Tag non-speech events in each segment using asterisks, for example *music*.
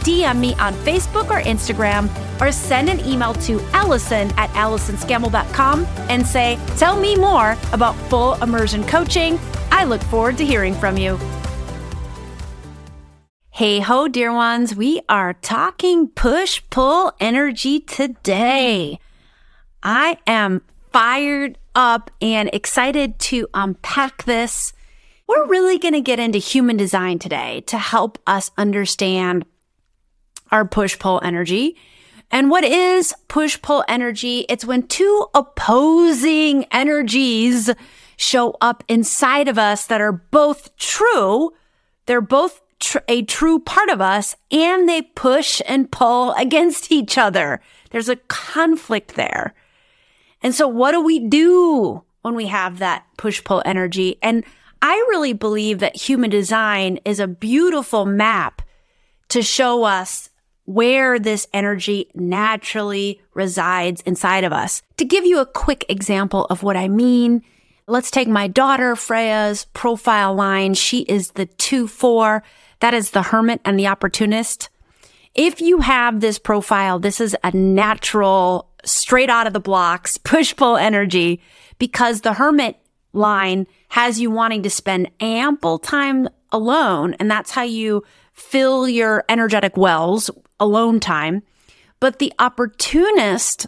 DM me on Facebook or Instagram or send an email to Allison at AllisonScammell.com and say, Tell me more about full immersion coaching. I look forward to hearing from you. Hey ho, dear ones, we are talking push pull energy today. I am fired up and excited to unpack this. We're really going to get into human design today to help us understand our push pull energy. And what is push pull energy? It's when two opposing energies show up inside of us that are both true. They're both tr- a true part of us and they push and pull against each other. There's a conflict there. And so what do we do when we have that push pull energy? And I really believe that human design is a beautiful map to show us where this energy naturally resides inside of us. To give you a quick example of what I mean, let's take my daughter Freya's profile line. She is the 2-4. That is the hermit and the opportunist. If you have this profile, this is a natural, straight out of the blocks, *laughs* push pull energy because the hermit line has you wanting to spend ample time alone. And that's how you fill your energetic wells, alone time. But the opportunist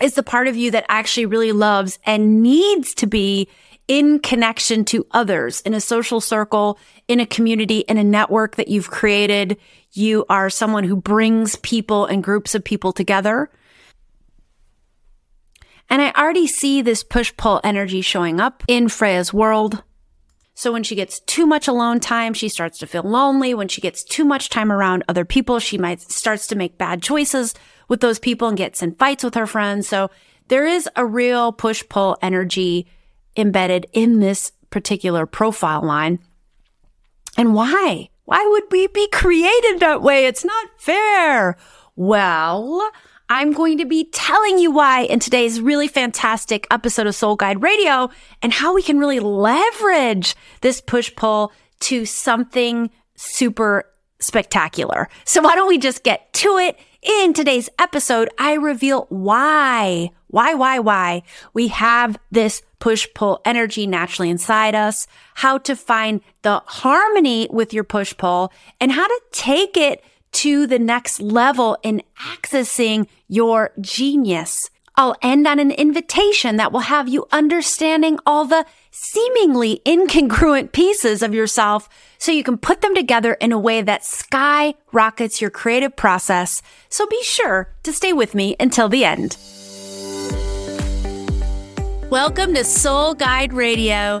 is the part of you that actually really loves and needs to be in connection to others in a social circle, in a community, in a network that you've created. You are someone who brings people and groups of people together. And I already see this push pull energy showing up in Freya's world. So when she gets too much alone time, she starts to feel lonely. When she gets too much time around other people, she might starts to make bad choices with those people and gets in fights with her friends. So there is a real push pull energy embedded in this particular profile line. And why? Why would we be created that way? It's not fair. Well, I'm going to be telling you why in today's really fantastic episode of Soul Guide Radio and how we can really leverage this push pull to something super spectacular. So why don't we just get to it? In today's episode, I reveal why, why, why, why we have this push pull energy naturally inside us, how to find the harmony with your push pull and how to take it to the next level in accessing your genius. I'll end on an invitation that will have you understanding all the seemingly incongruent pieces of yourself so you can put them together in a way that skyrockets your creative process. So be sure to stay with me until the end. Welcome to Soul Guide Radio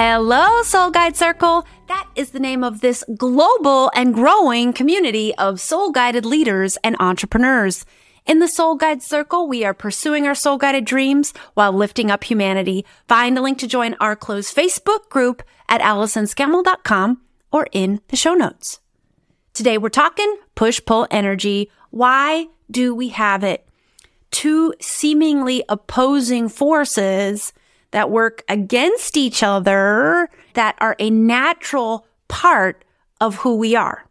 Hello, Soul Guide Circle. That is the name of this global and growing community of soul guided leaders and entrepreneurs. In the Soul Guide Circle, we are pursuing our soul guided dreams while lifting up humanity. Find a link to join our closed Facebook group at AllisonScammell.com or in the show notes. Today we're talking push pull energy. Why do we have it? Two seemingly opposing forces that work against each other that are a natural part of who we are.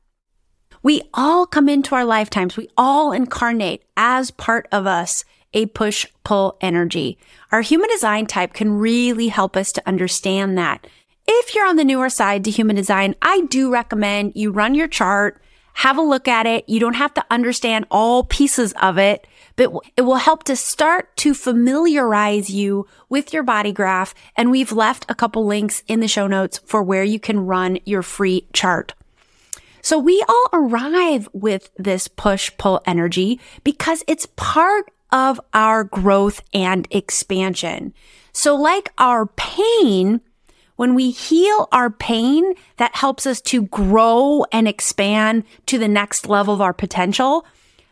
We all come into our lifetimes. We all incarnate as part of us a push pull energy. Our human design type can really help us to understand that. If you're on the newer side to human design, I do recommend you run your chart, have a look at it. You don't have to understand all pieces of it, but it will help to start to familiarize you with your body graph. And we've left a couple links in the show notes for where you can run your free chart. So we all arrive with this push pull energy because it's part of our growth and expansion. So like our pain, when we heal our pain, that helps us to grow and expand to the next level of our potential.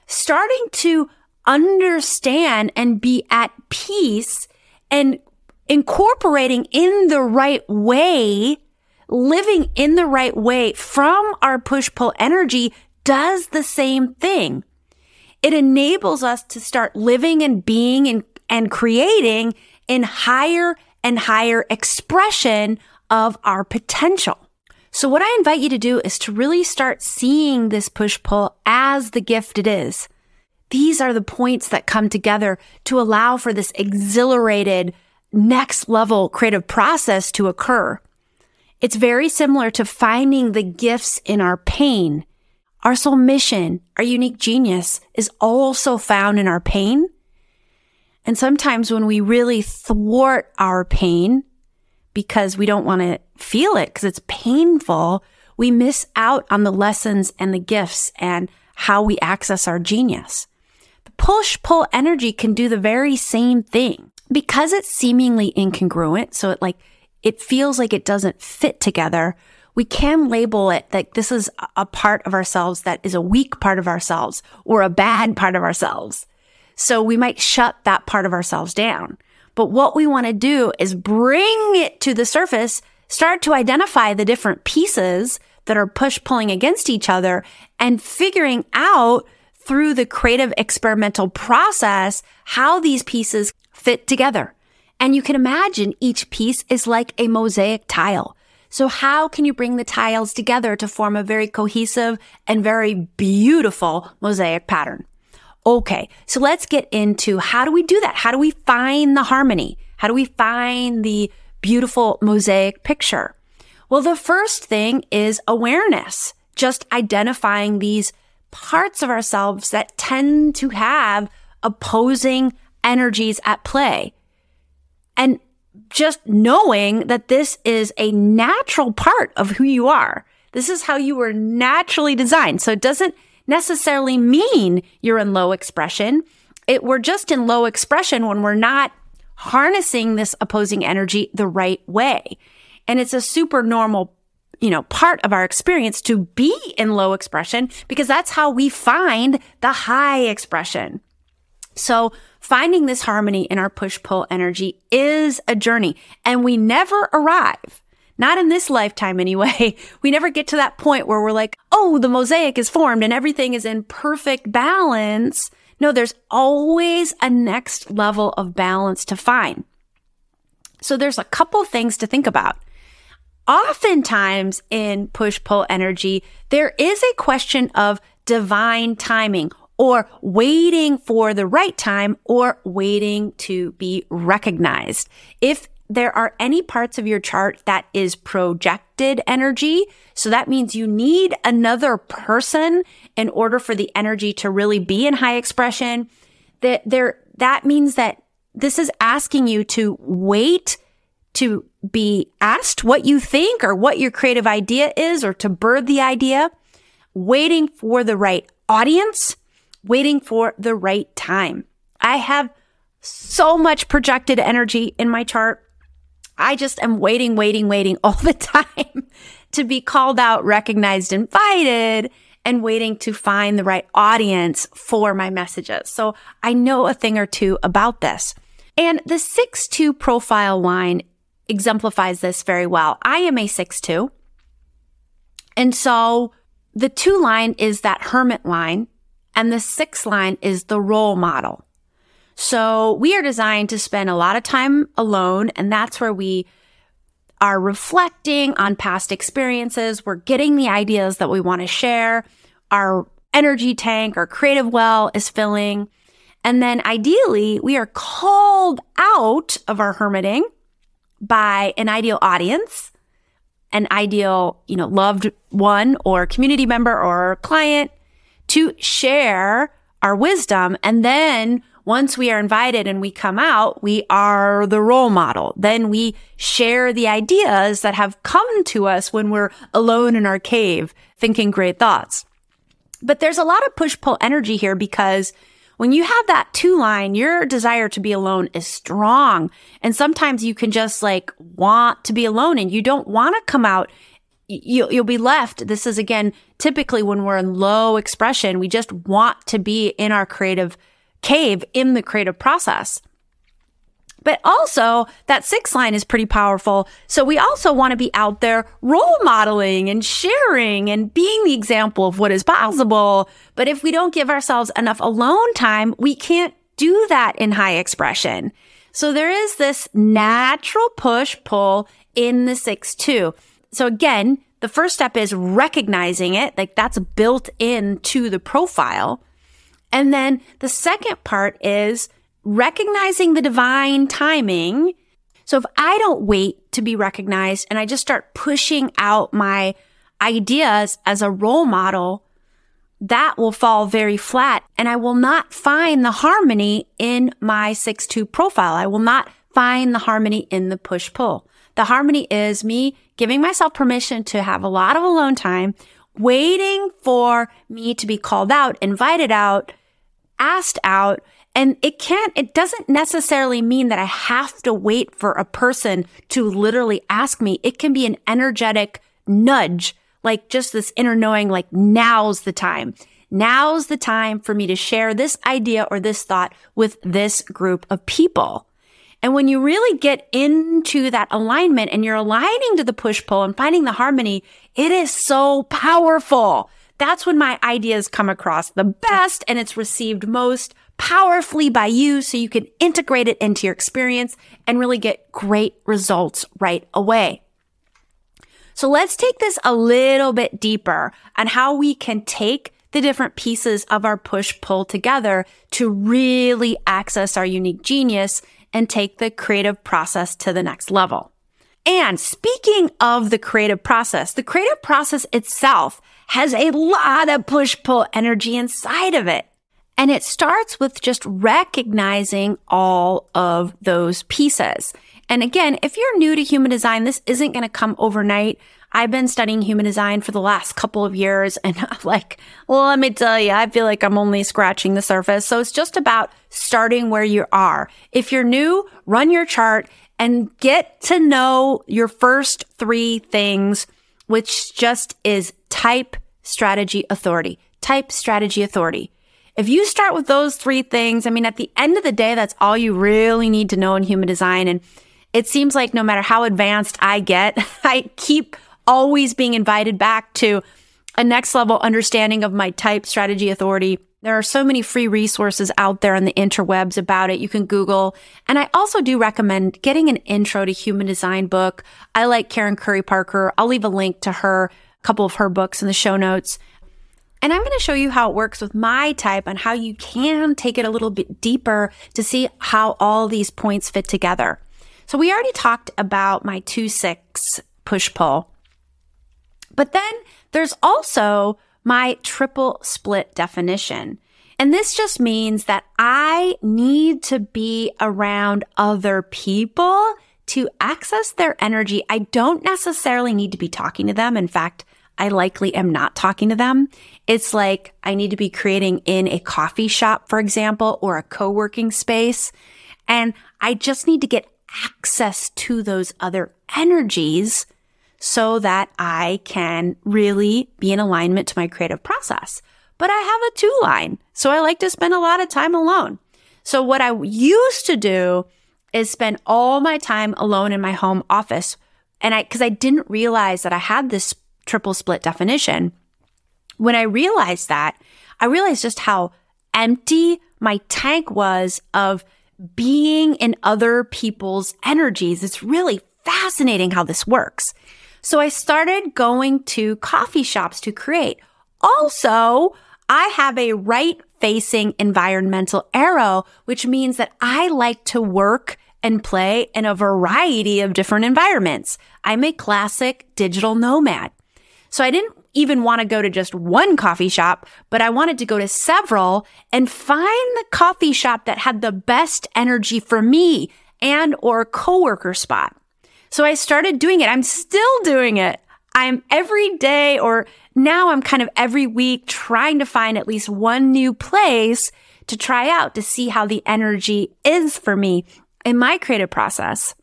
Starting to understand and be at peace and incorporating in the right way, living in the right way from our push pull energy does the same thing. It enables us to start living and being and, and creating in higher and higher expression of our potential. So what I invite you to do is to really start seeing this push pull as the gift it is. These are the points that come together to allow for this exhilarated next level creative process to occur. It's very similar to finding the gifts in our pain. Our soul mission, our unique genius is also found in our pain and sometimes when we really thwart our pain because we don't want to feel it because it's painful, we miss out on the lessons and the gifts and how we access our genius. Push pull energy can do the very same thing because it's seemingly incongruent. So it like, it feels like it doesn't fit together. We can label it that this is a part of ourselves that is a weak part of ourselves or a bad part of ourselves. So we might shut that part of ourselves down. But what we want to do is bring it to the surface, start to identify the different pieces that are push pulling against each other and figuring out through the creative experimental process how these pieces fit together. And you can imagine each piece is like a mosaic tile. So how can you bring the tiles together to form a very cohesive and very beautiful mosaic pattern? Okay. So let's get into how do we do that? How do we find the harmony? How do we find the beautiful mosaic picture? Well, the first thing is awareness, just identifying these parts of ourselves that tend to have opposing energies at play. And just knowing that this is a natural part of who you are. This is how you were naturally designed. So it doesn't necessarily mean you're in low expression. It, we're just in low expression when we're not harnessing this opposing energy the right way. And it's a super normal, you know, part of our experience to be in low expression because that's how we find the high expression. So finding this harmony in our push pull energy is a journey and we never arrive. Not in this lifetime anyway. *laughs* We never get to that point where we're like, oh, the mosaic is formed and everything is in perfect balance. No, there's always a next level of balance to find. So there's a couple things to think about. Oftentimes in push pull energy, there is a question of divine timing or waiting for the right time or waiting to be recognized. If there are any parts of your chart that is projected energy. So that means you need another person in order for the energy to really be in high expression. That there, that means that this is asking you to wait to be asked what you think or what your creative idea is or to birth the idea, waiting for the right audience, waiting for the right time. I have so much projected energy in my chart I just am waiting, waiting, waiting all the *laughs* time to be called out, recognized, invited, and waiting to find the right audience for my messages. So I know a thing or two about this. And the 6-2 profile line exemplifies this very well. I am a 6-2. And so the two line is that hermit line and the six line is the role model. So we are designed to spend a lot of time alone. And that's where we are reflecting on past experiences. We're getting the ideas that we want to share. Our energy tank, our creative well is filling. And then ideally, we are called out of our hermiting by an ideal audience an ideal, you know, loved one or community member or client to share our wisdom. And then once we are invited and we come out, we are the role model. Then we share the ideas that have come to us when we're alone in our cave thinking great thoughts. But there's a lot of push pull energy here because when you have that two line, your desire to be alone is strong. And sometimes you can just like want to be alone and you don't want to come out. You'll, you'll be left. This is again, typically when we're in low expression, we just want to be in our creative cave in the creative process. But also that six line is pretty powerful. So we also want to be out there role modeling and sharing and being the example of what is possible. But if we don't give ourselves enough alone time, we can't do that in high expression. So there is this natural push pull in the six two. So again, the first step is recognizing it. Like that's built into the profile. And then the second part is recognizing the divine timing. So if I don't wait to be recognized and I just start pushing out my ideas as a role model, that will fall very flat and I will not find the harmony in my 6-2 profile. I will not find the harmony in the push pull. The harmony is me giving myself permission to have a lot of alone time, waiting for me to be called out, invited out, asked out, and it can't, it doesn't necessarily mean that I have to wait for a person to literally ask me. It can be an energetic nudge, like just this inner knowing, like now's the time. Now's the time for me to share this idea or this thought with this group of people. And when you really get into that alignment and you're aligning to the push pull and finding the harmony, it is so powerful. That's when my ideas come across the best and it's received most powerfully by you so you can integrate it into your experience and really get great results right away. So let's take this a little bit deeper on how we can take the different pieces of our push pull together to really access our unique genius and take the creative process to the next level. And speaking of the creative process, the creative process itself has a lot of push pull energy inside of it. And it starts with just recognizing all of those pieces. And again, if you're new to human design, this isn't going to come overnight. I've been studying human design for the last couple of years and *laughs* I'm like, well, let me tell you, I feel like I'm only scratching the surface. So it's just about starting where you are. If you're new, run your chart and get to know your first three things, which just is type, strategy, authority. Type, strategy, authority. If you start with those three things, I mean, at the end of the day, that's all you really need to know in human design. And it seems like no matter how advanced I get, *laughs* I keep always being invited back to a next level understanding of my type, strategy, authority. There are so many free resources out there on the interwebs about it. You can Google. And I also do recommend getting an intro to human design book. I like Karen Curry Parker. I'll leave a link to her, a couple of her books in the show notes. And I'm going to show you how it works with my type and how you can take it a little bit deeper to see how all these points fit together. So we already talked about my 2-6 push pull. But then there's also my triple split definition. And this just means that I need to be around other people to access their energy. I don't necessarily need to be talking to them. In fact, I likely am not talking to them. It's like I need to be creating in a coffee shop, for example, or a co-working space. And I just need to get access to those other energies so that I can really be in alignment to my creative process. But I have a two line. So I like to spend a lot of time alone. So what I used to do is spend all my time alone in my home office. And I, cause I didn't realize that I had this triple split definition. When I realized that, I realized just how empty my tank was of being in other people's energies. It's really fascinating how this works. So I started going to coffee shops to create. Also, I have a right facing environmental arrow, which means that I like to work and play in a variety of different environments. I'm a classic digital nomad. So I didn't even want to go to just one coffee shop, but I wanted to go to several and find the coffee shop that had the best energy for me and or coworker spot. So I started doing it. I'm still doing it. I'm every day or now I'm kind of every week trying to find at least one new place to try out to see how the energy is for me in my creative process.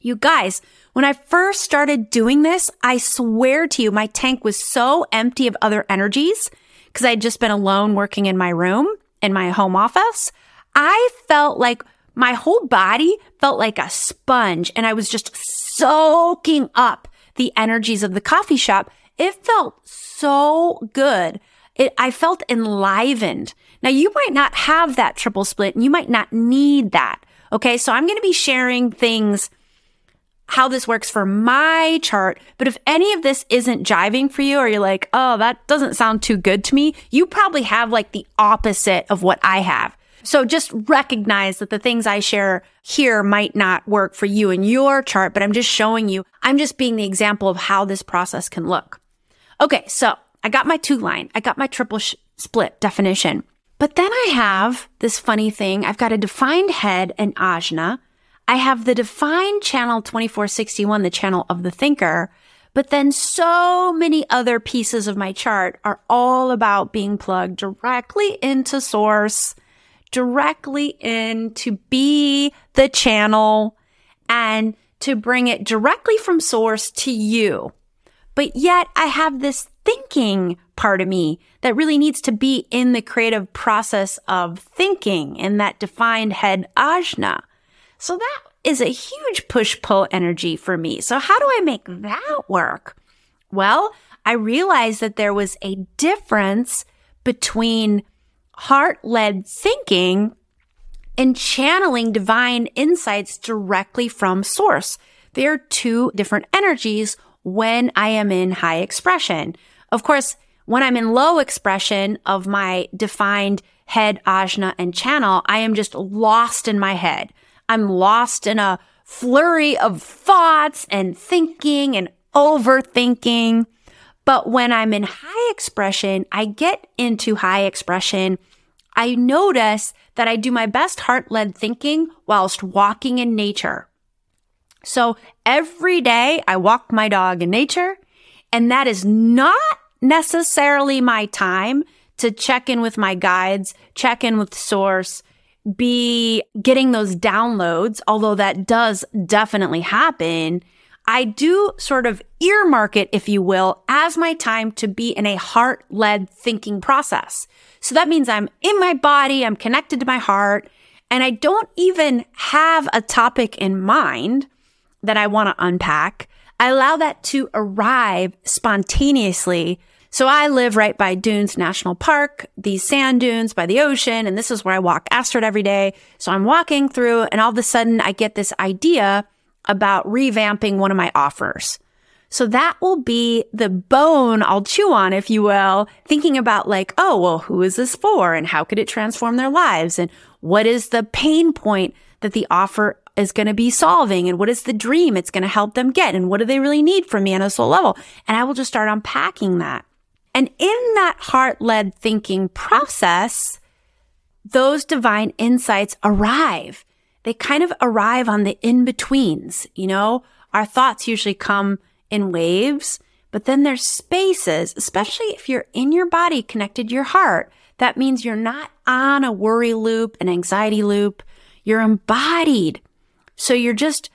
You guys, when I first started doing this, I swear to you, my tank was so empty of other energies because I'd just been alone working in my room in my home office. I felt like my whole body felt like a sponge and I was just soaking up the energies of the coffee shop. It felt so good. It, I felt enlivened. Now you might not have that triple split and you might not need that. Okay. So I'm going to be sharing things how this works for my chart. But if any of this isn't jiving for you or you're like, oh, that doesn't sound too good to me, you probably have like the opposite of what I have. So just recognize that the things I share here might not work for you in your chart, but I'm just showing you, I'm just being the example of how this process can look. Okay. So I got my two line. I got my triple sh- split definition. But then I have this funny thing. I've got a defined head and ajna. I have the defined channel 2461, the channel of the thinker, but then so many other pieces of my chart are all about being plugged directly into source, directly in to be the channel and to bring it directly from source to you. But yet I have this thinking part of me that really needs to be in the creative process of thinking in that defined head ajna. So that is a huge push pull energy for me. So how do I make that work? Well, I realized that there was a difference between heart led thinking and channeling divine insights directly from source. They are two different energies when I am in high expression. Of course, when I'm in low expression of my defined head, ajna, and channel, I am just lost in my head. I'm lost in a flurry of thoughts and thinking and overthinking. But when I'm in high expression, I get into high expression. I notice that I do my best heart led thinking whilst walking in nature. So every day I walk my dog in nature and that is not necessarily my time to check in with my guides, check in with source, be getting those downloads, although that does definitely happen. I do sort of earmark it, if you will, as my time to be in a heart led thinking process. So that means I'm in my body, I'm connected to my heart, and I don't even have a topic in mind that I want to unpack. I allow that to arrive spontaneously so I live right by Dunes National Park, these sand dunes by the ocean, and this is where I walk Astrid every day. So I'm walking through and all of a sudden I get this idea about revamping one of my offers. So that will be the bone I'll chew on, if you will, thinking about like, oh, well, who is this for? And how could it transform their lives? And what is the pain point that the offer is going to be solving? And what is the dream it's going to help them get? And what do they really need from me on a soul level? And I will just start unpacking that. And in that heart led thinking process, those divine insights arrive. They kind of arrive on the in betweens. You know, our thoughts usually come in waves, but then there's spaces, especially if you're in your body connected to your heart. That means you're not on a worry loop, an anxiety loop. You're embodied. So you're just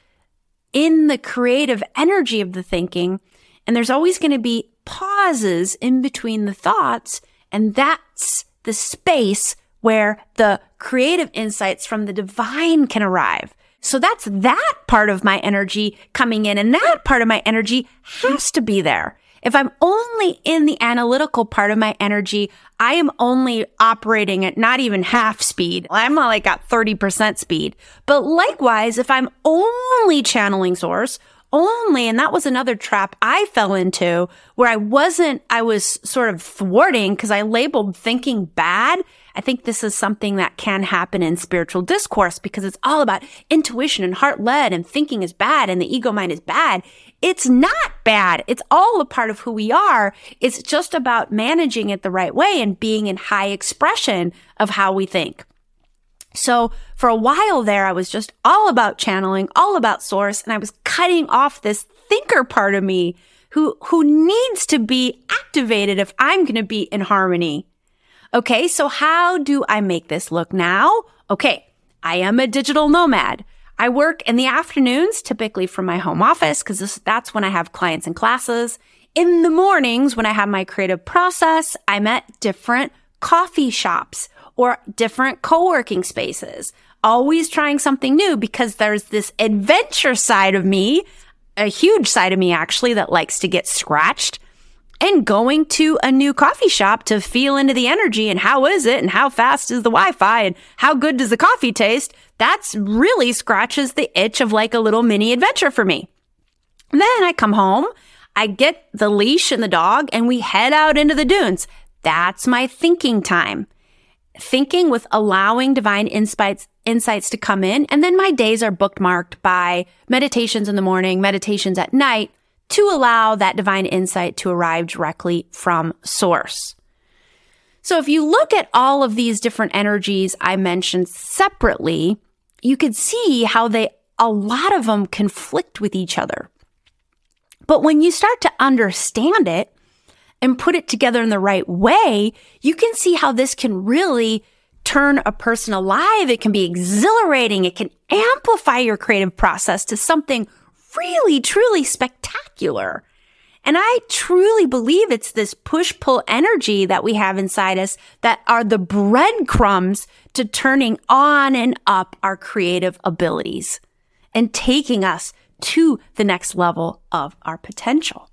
in the creative energy of the thinking. And there's always going to be pauses in between the thoughts. And that's the space where the creative insights from the divine can arrive. So that's that part of my energy coming in and that part of my energy has to be there. If I'm only in the analytical part of my energy, I am only operating at not even half speed. I'm like at 30% speed. But likewise, if I'm only channeling source only, and that was another trap I fell into where I wasn't, I was sort of thwarting because I labeled thinking bad I think this is something that can happen in spiritual discourse because it's all about intuition and heart led and thinking is bad and the ego mind is bad. It's not bad. It's all a part of who we are. It's just about managing it the right way and being in high expression of how we think. So for a while there, I was just all about channeling, all about source, and I was cutting off this thinker part of me who, who needs to be activated if I'm going to be in harmony. Okay. So how do I make this look now? Okay. I am a digital nomad. I work in the afternoons, typically from my home office, because that's when I have clients and classes. In the mornings, when I have my creative process, I'm at different coffee shops or different co-working spaces, always trying something new because there's this adventure side of me, a huge side of me actually that likes to get scratched and going to a new coffee shop to feel into the energy and how is it and how fast is the Wi-Fi and how good does the coffee taste? That's really scratches the itch of like a little mini adventure for me. And then I come home, I get the leash and the dog and we head out into the dunes. That's my thinking time thinking with allowing divine insights insights to come in. And then my days are bookmarked by meditations in the morning meditations at night to allow that divine insight to arrive directly from source. So if you look at all of these different energies i mentioned separately you could see how they a lot of them conflict with each other. But when you start to understand it and put it together in the right way, you can see how this can really turn a person alive. It can be exhilarating. It can amplify your creative process to something really, truly spectacular. And I truly believe it's this push pull energy that we have inside us that are the breadcrumbs to turning on and up our creative abilities and taking us to the next level of our potential.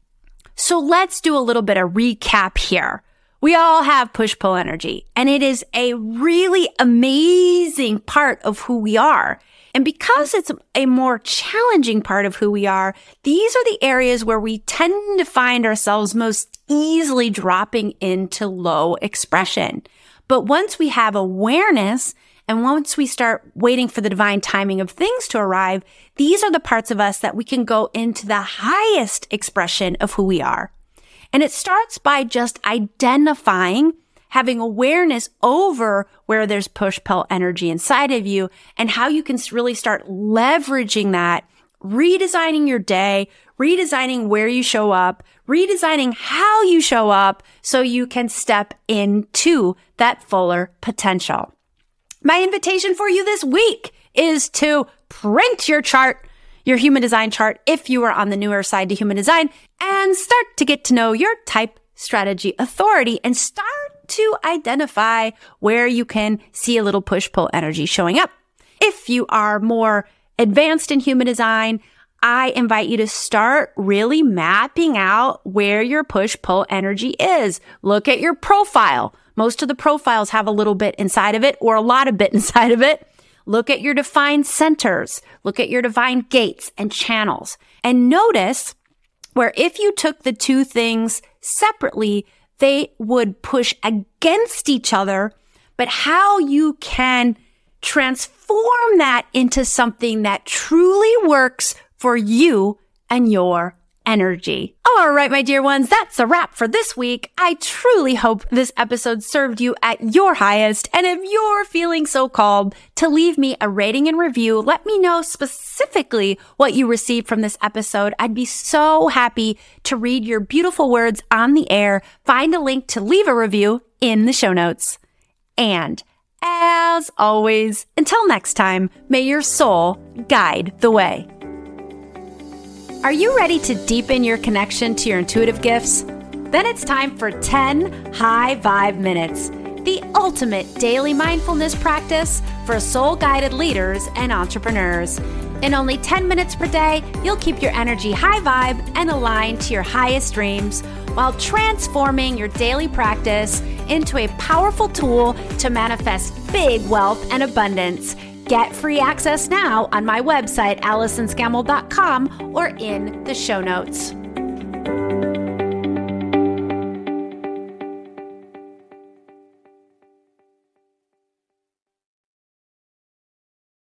So let's do a little bit of recap here. We all have push pull energy and it is a really amazing part of who we are. And because it's a more challenging part of who we are, these are the areas where we tend to find ourselves most easily dropping into low expression. But once we have awareness and once we start waiting for the divine timing of things to arrive, these are the parts of us that we can go into the highest expression of who we are. And it starts by just identifying, having awareness over where there's push pull energy inside of you and how you can really start leveraging that, redesigning your day, redesigning where you show up, redesigning how you show up so you can step into that fuller potential. My invitation for you this week is to print your chart, your human design chart, if you are on the newer side to human design and start to get to know your type strategy authority and start to identify where you can see a little push pull energy showing up. If you are more advanced in human design, I invite you to start really mapping out where your push pull energy is. Look at your profile. Most of the profiles have a little bit inside of it or a lot of bit *laughs* inside of it. Look at your defined centers. Look at your defined gates and channels and notice where if you took the two things separately, they would push against each other, but how you can transform that into something that truly works for you and your energy. All right, my dear ones, that's a wrap for this week. I truly hope this episode served you at your highest. And if you're feeling so called to leave me a rating and review, let me know specifically what you received from this episode. I'd be so happy to read your beautiful words on the air. Find a link to leave a review in the show notes. And as always, until next time, may your soul guide the way. Are you ready to deepen your connection to your intuitive gifts? Then it's time for 10 high vibe minutes, the ultimate daily mindfulness practice for soul guided leaders and entrepreneurs. In only 10 minutes per day, you'll keep your energy high vibe and aligned to your highest dreams while transforming your daily practice into a powerful tool to manifest big wealth and abundance Get free access now on my website, AllisonScammell.com, or in the show notes.